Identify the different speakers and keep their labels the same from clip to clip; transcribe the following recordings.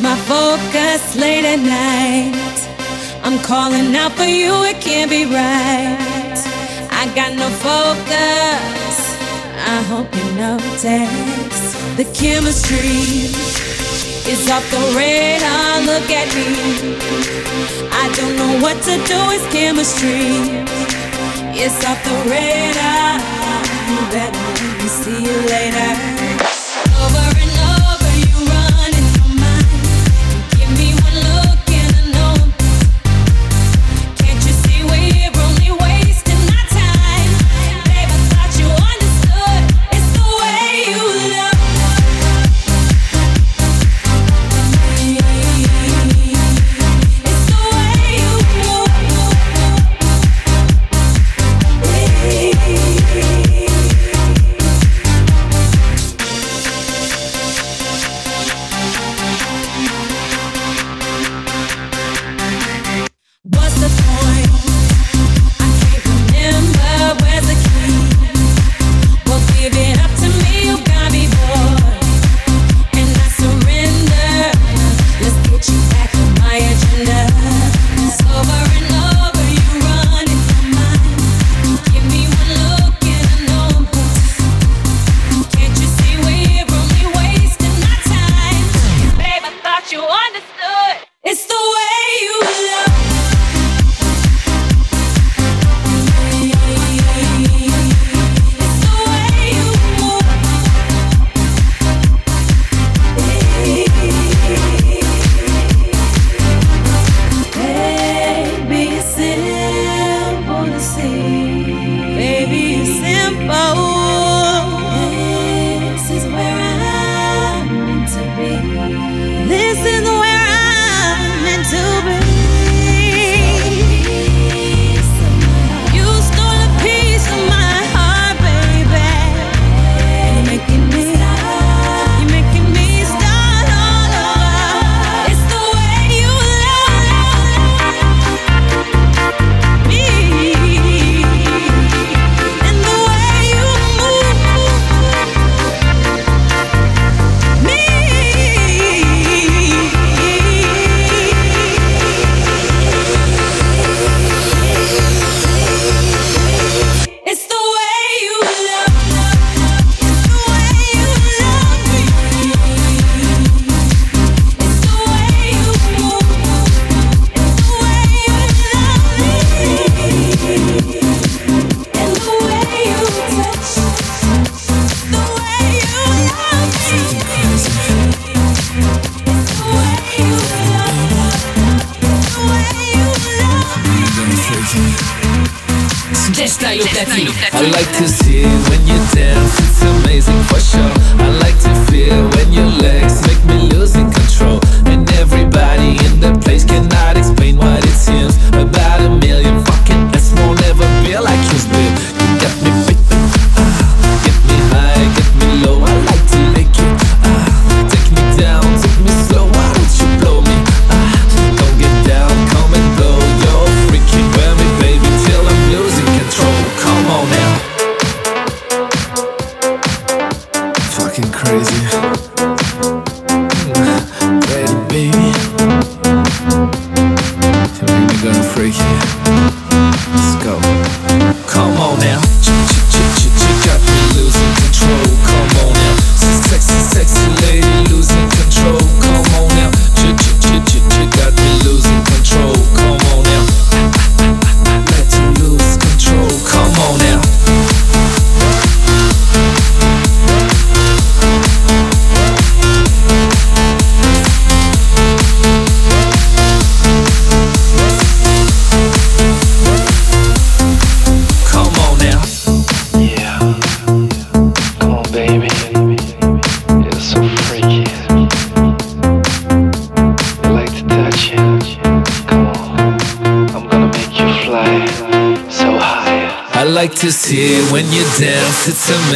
Speaker 1: it's
Speaker 2: late at night. I'm calling out for you, it can't be right. I got no focus. I hope you notice the chemistry is off the radar. Look at me. I don't know what to do. It's chemistry. It's off the radar. You better see you later.
Speaker 1: to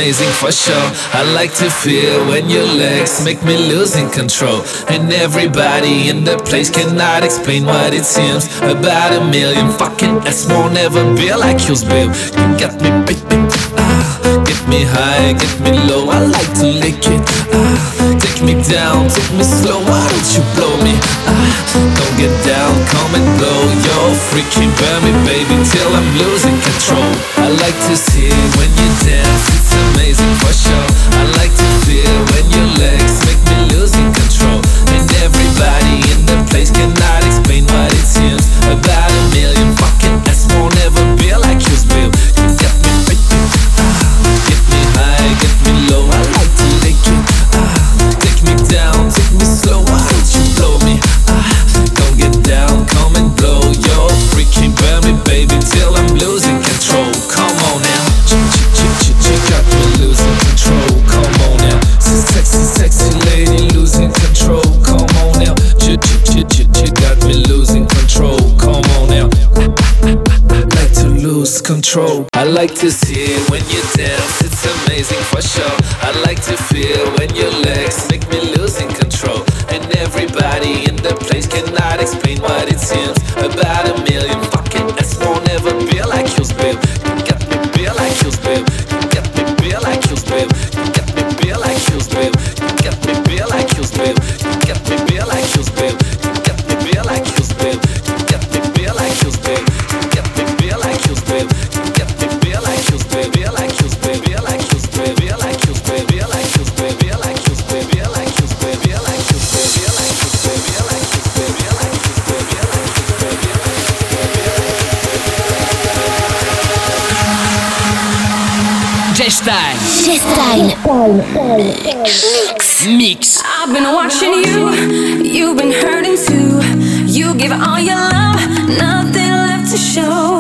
Speaker 1: amazing for sure. I like to feel when your legs make me losing control. And everybody in the place cannot explain what it seems. About a million fucking ass won't ever be like yours, babe. You got me. Ah, get me high, get me low. I like to lick it. Ah, take me down, take me slow. Why don't you blow me? Ah, don't get down, come and blow your freaking burn me, baby, till I'm losing control. I like to see when you dance amazing for sure. I like to like to see when you dance, it's amazing for sure. I like to feel when your legs make me losing control. And everybody in the place cannot explain what it seems about a
Speaker 3: Style.
Speaker 4: Mix.
Speaker 3: Mix.
Speaker 2: I've been watching you. You've been hurting too. You give all your love, nothing left to show.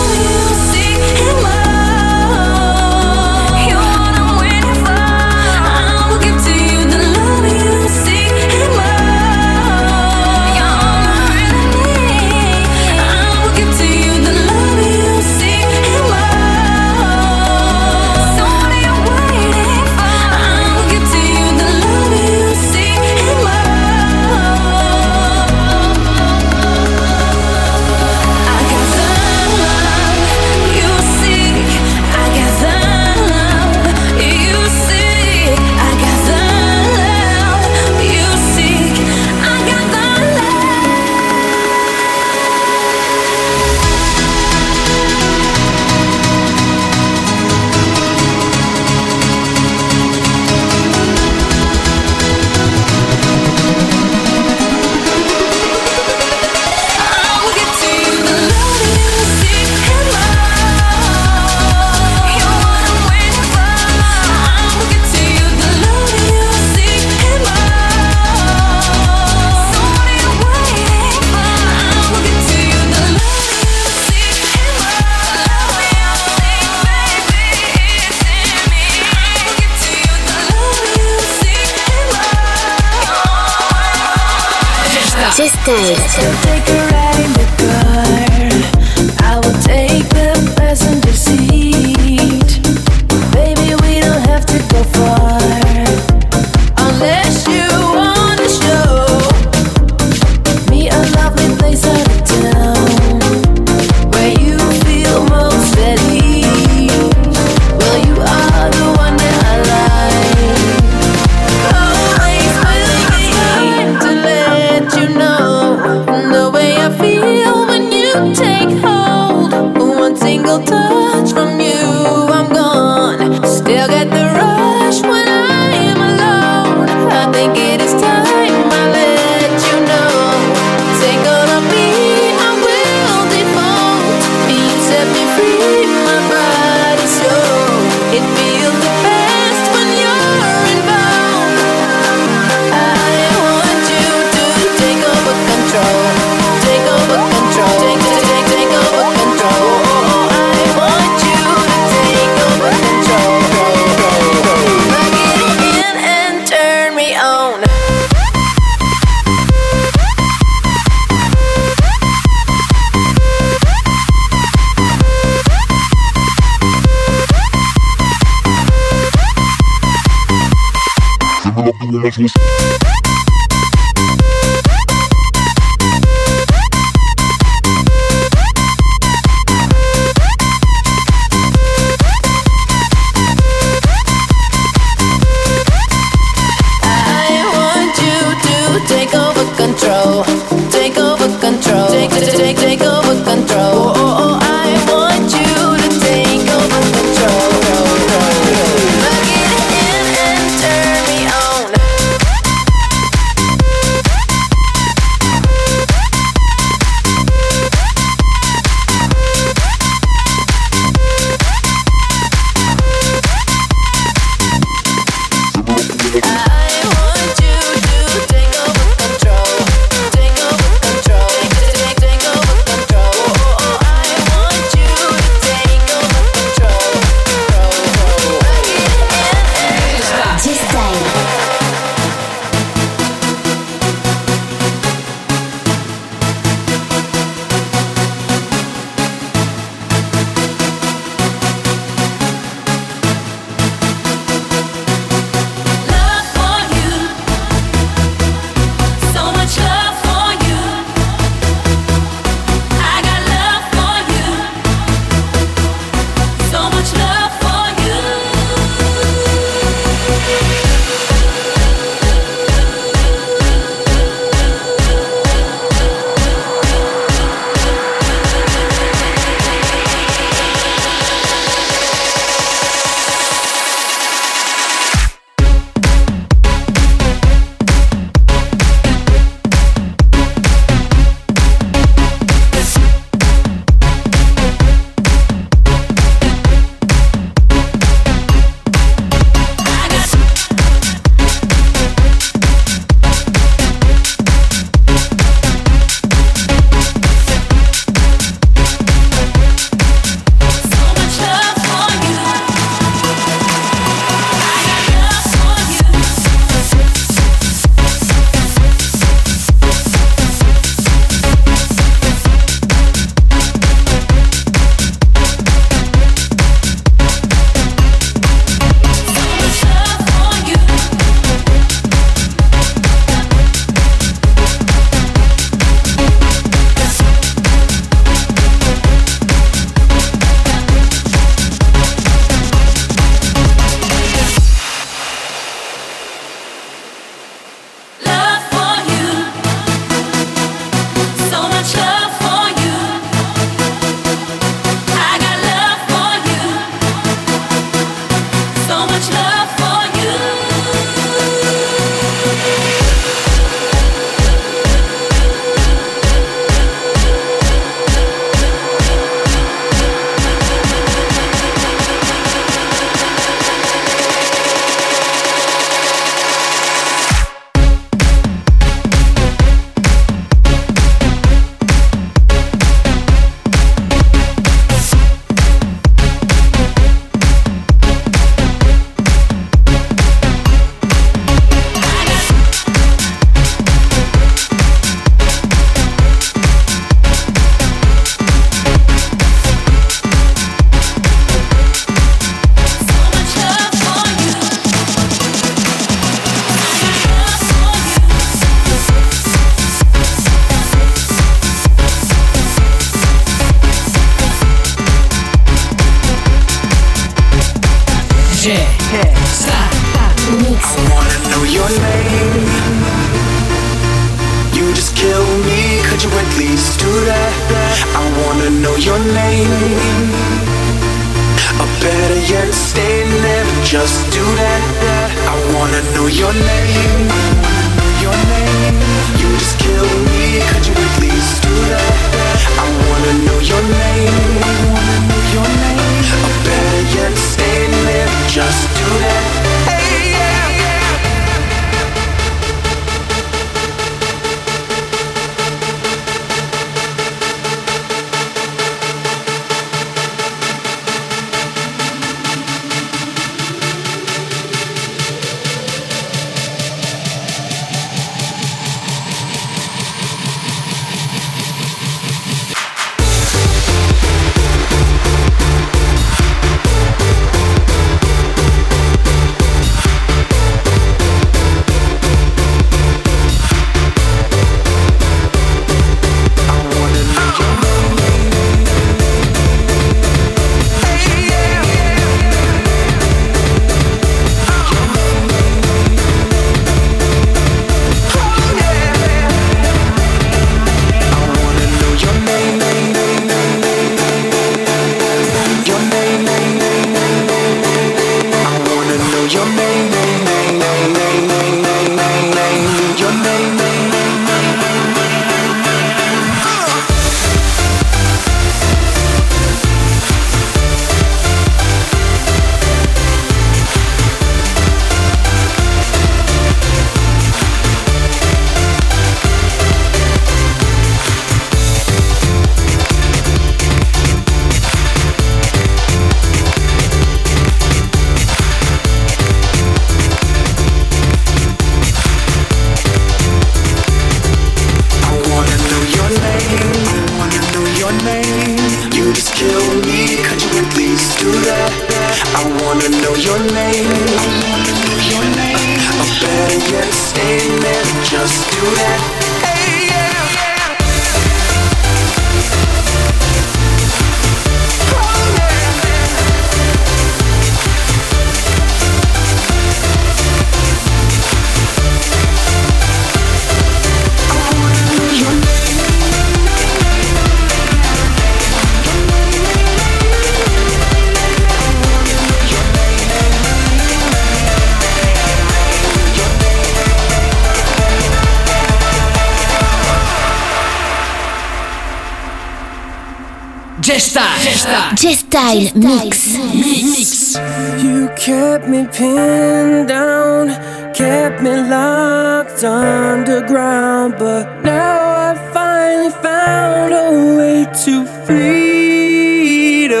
Speaker 3: J-Style J-Style Mix.
Speaker 5: Mix.
Speaker 6: You kept me pinned down Kept me locked underground But now I finally found a way to freedom.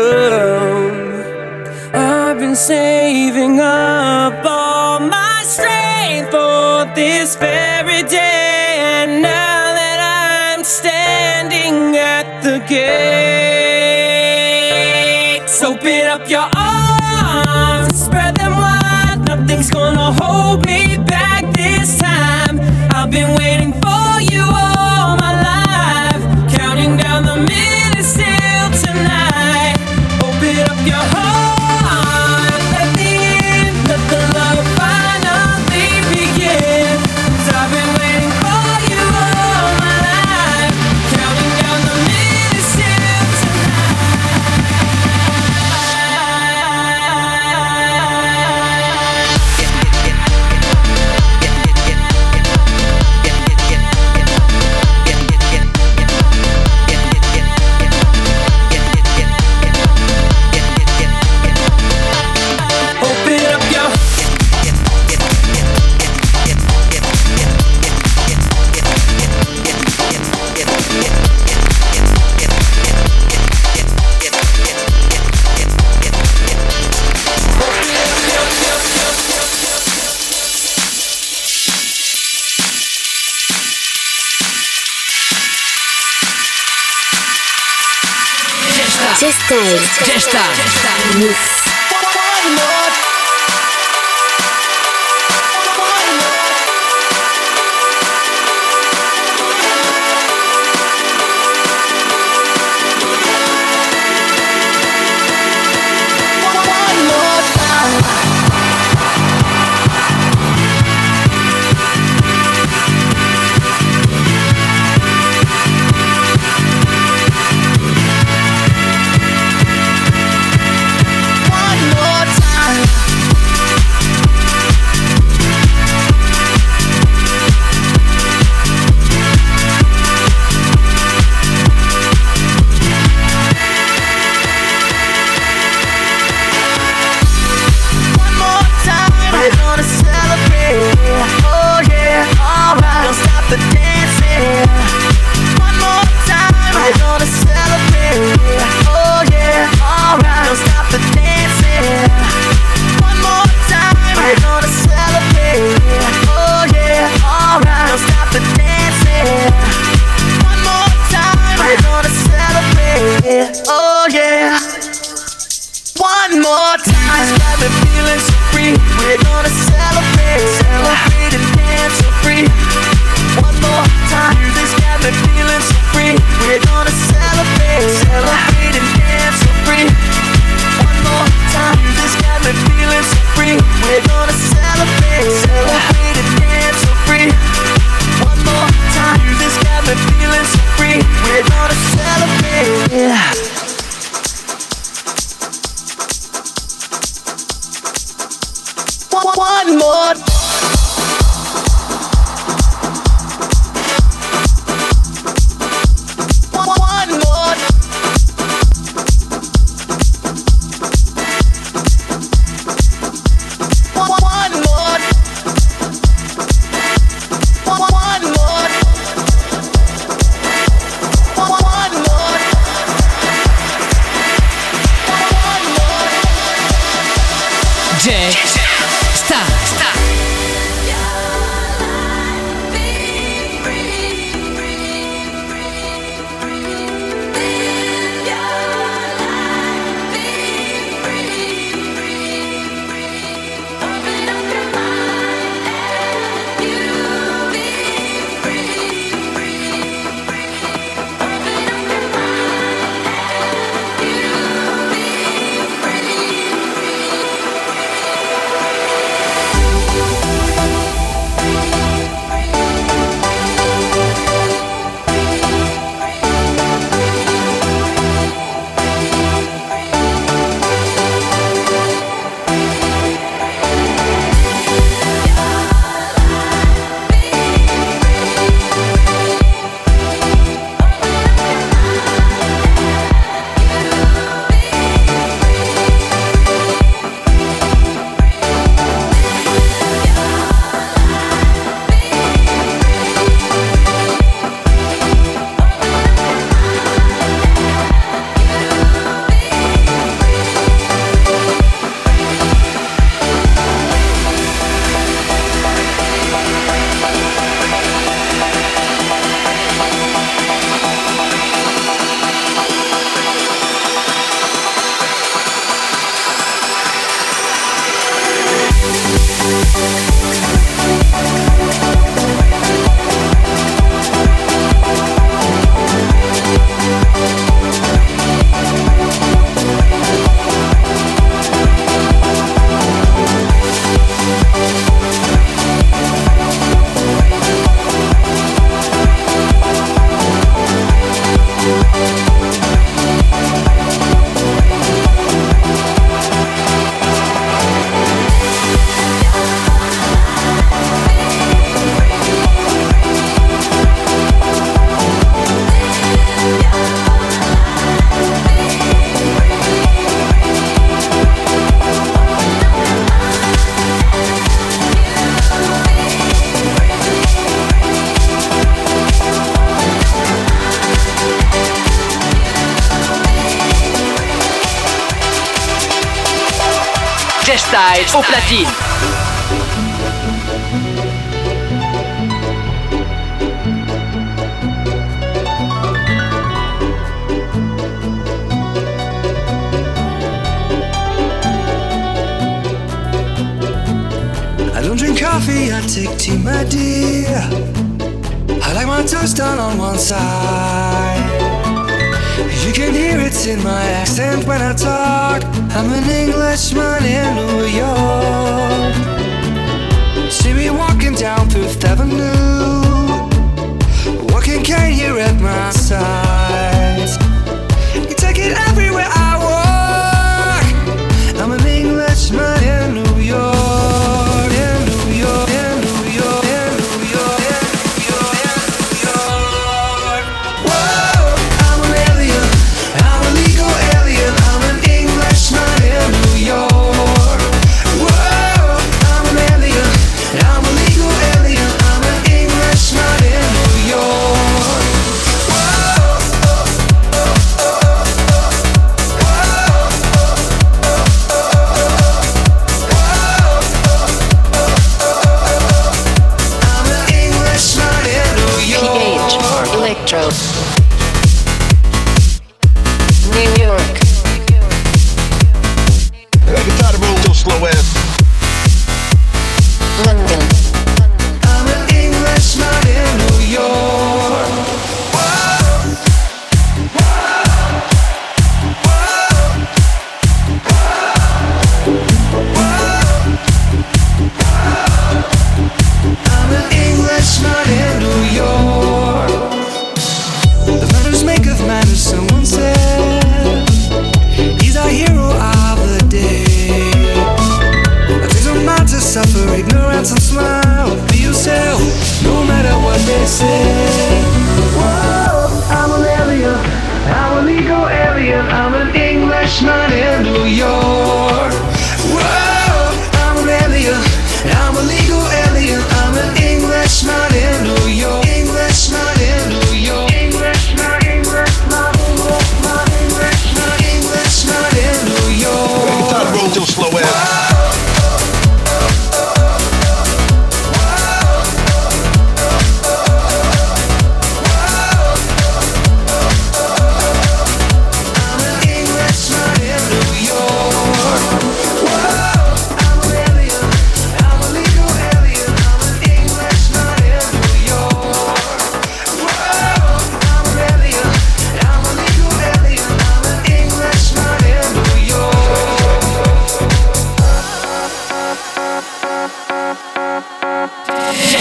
Speaker 6: I've been saving up all my strength For this very day And now that I'm standing at the gate
Speaker 3: Já está. Já está. au platine.
Speaker 4: I don't drink coffee, I take tea, my dear. I like my toast done on one side. You can hear it in my accent when I talk. I'm an Englishman in New York. See me walking down Fifth Avenue, walking cane here at my side.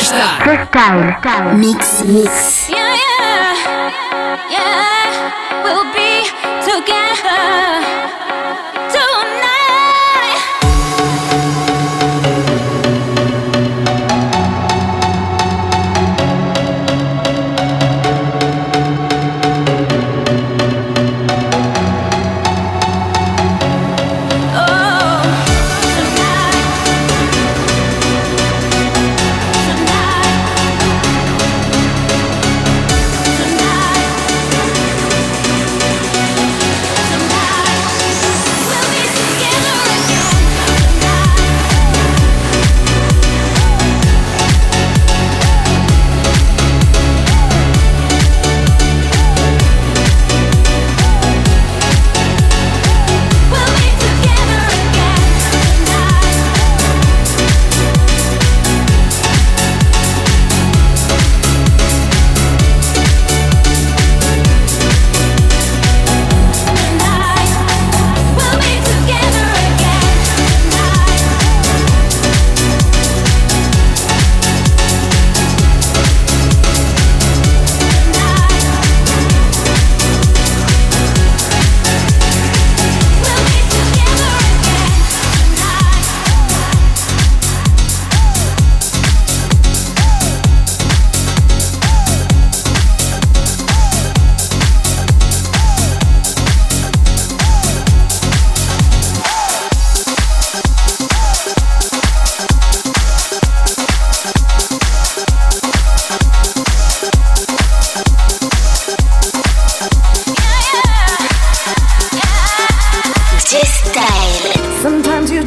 Speaker 5: Style. Mix, mix.
Speaker 7: Yeah, yeah, yeah. We'll be together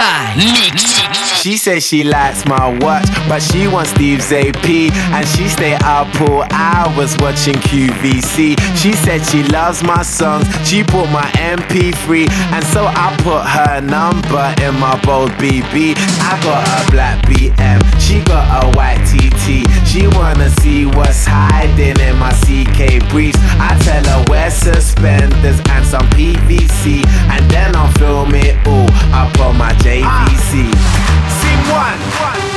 Speaker 8: J-Style.
Speaker 1: Mix.
Speaker 9: She says she likes my watch, but she wants Steve's AP. And she stay up all hours watching QVC. She said she loves my songs, she put my MP3. And so I put her number in my bold BB. I got a black BM, she got a white TT. She wanna see what's hiding in my CK briefs. I tell her wear suspenders and some PVC. And then I'll film it all up on my JVC. Scene one,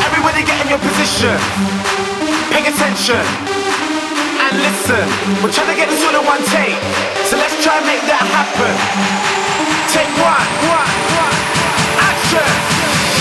Speaker 9: everybody get in your position. Pay attention and listen. We're trying to get this all in one take, so let's try and make that happen. Take one, one, one, action.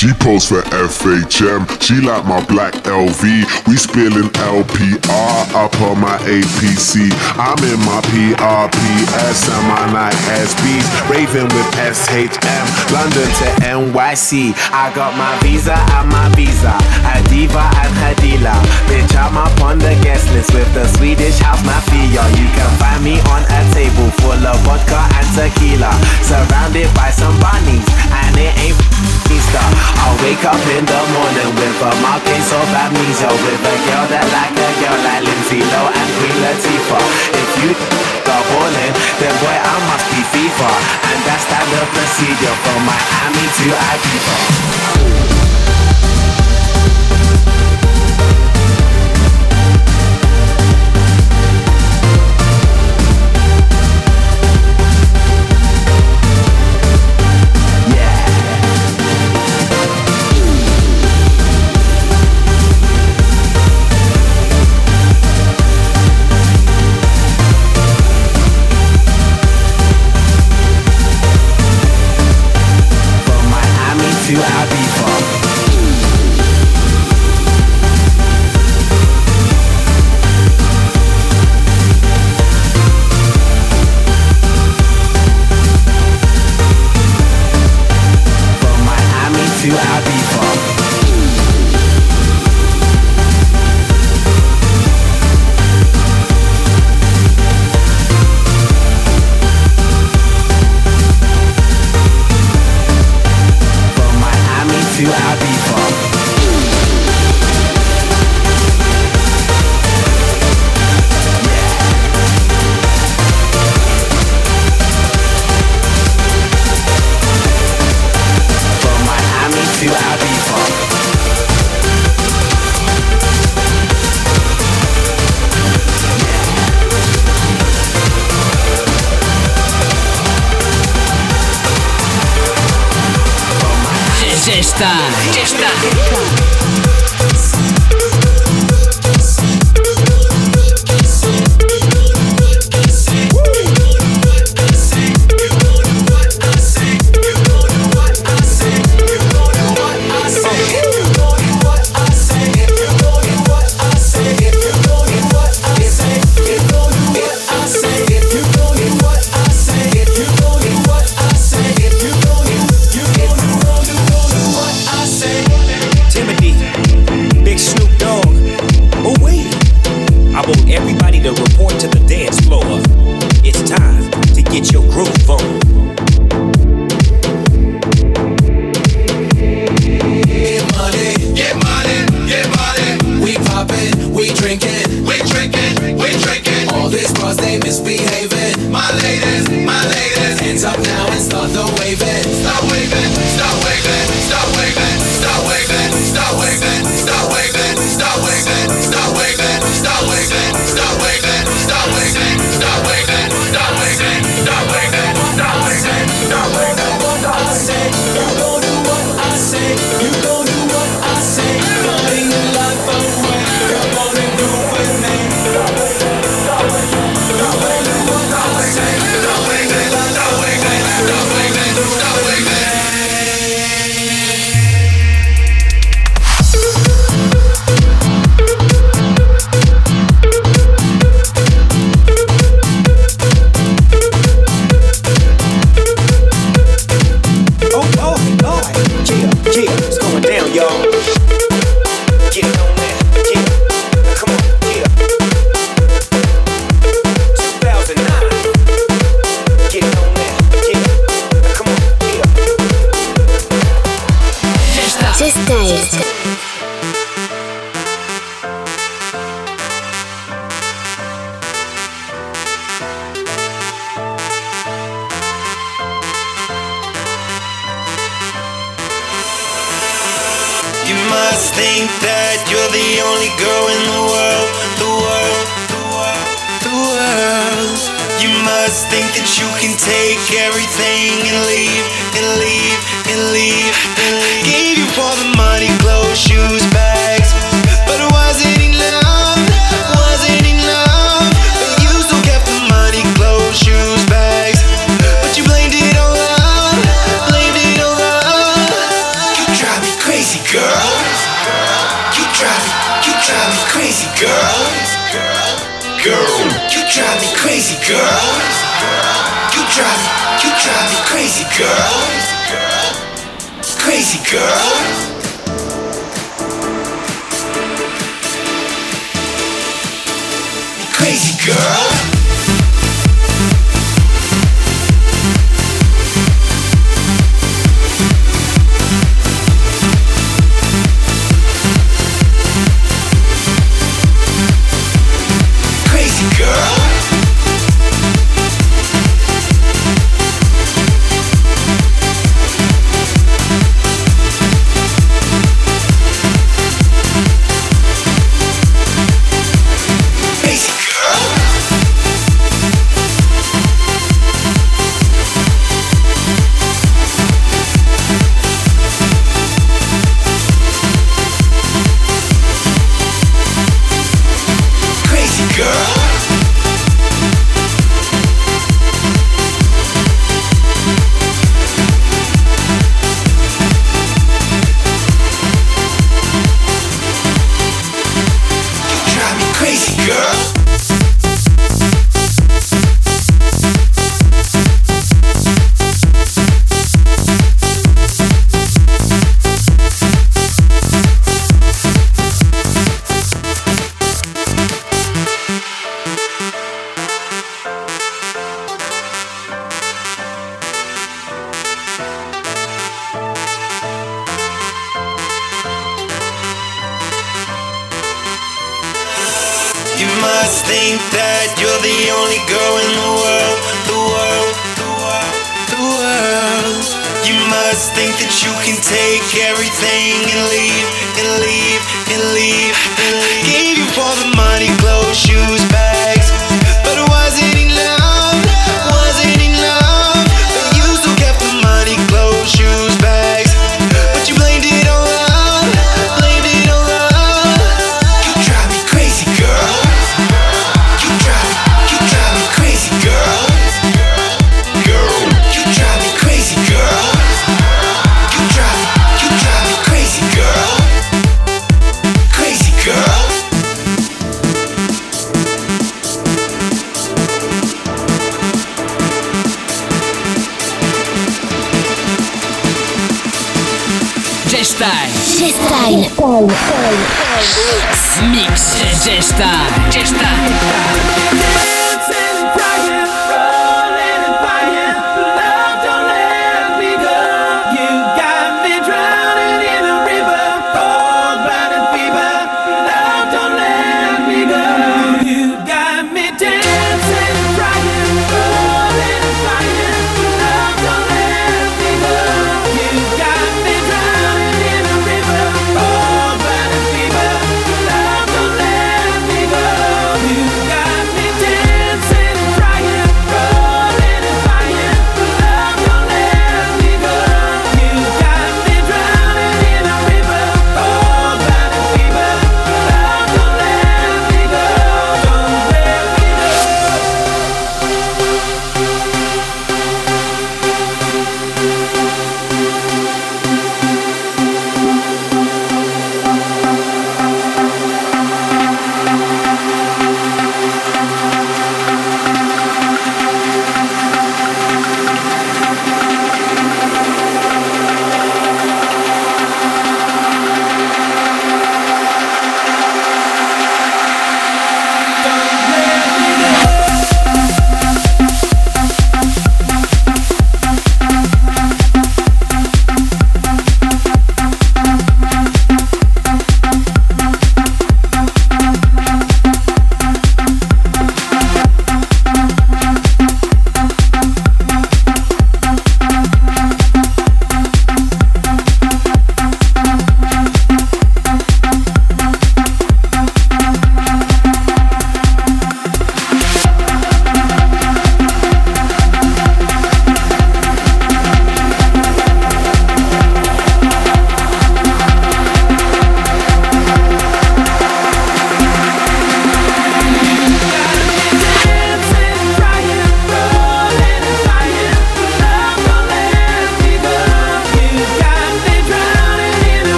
Speaker 10: She posed for FHM. She like my black LV. We spilling LPR up on my APC. I'm in my PRPS and my Nike SBs. Raving with SHM. London to NYC.
Speaker 9: I got my visa and my visa. Hadiva and Hadila. Bitch, I'm up on the guest list with the Swedish house mafia. You can find me on a table full of vodka and tequila. Surrounded by some bunnies. And it ain't I'll wake up in the morning with a mark case of amnesia With a girl that like a girl like Lindsay Lohan and Queen Latifah. If you are balling, then boy I must be FIFA And that's standard procedure from Miami to Ibiza
Speaker 11: drive me